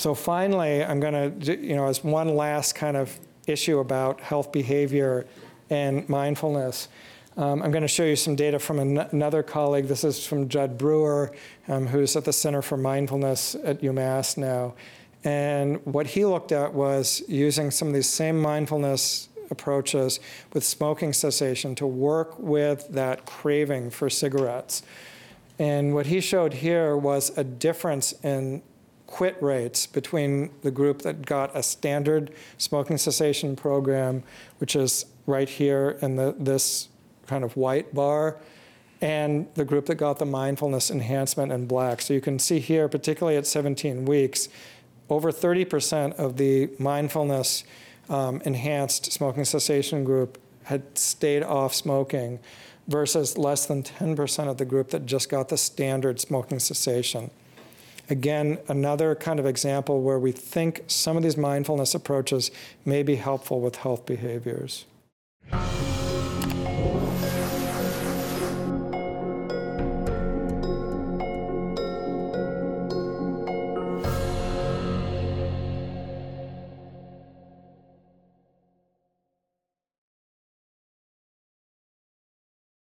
So finally, I'm going to, you know, as one last kind of issue about health behavior and mindfulness, um, I'm going to show you some data from an- another colleague. This is from Judd Brewer, um, who's at the Center for Mindfulness at UMass now. And what he looked at was using some of these same mindfulness approaches with smoking cessation to work with that craving for cigarettes. And what he showed here was a difference in quit rates between the group that got a standard smoking cessation program, which is right here in the, this kind of white bar, and the group that got the mindfulness enhancement in black. So you can see here, particularly at 17 weeks, over 30% of the mindfulness um, enhanced smoking cessation group had stayed off smoking versus less than 10% of the group that just got the standard smoking cessation. Again, another kind of example where we think some of these mindfulness approaches may be helpful with health behaviors.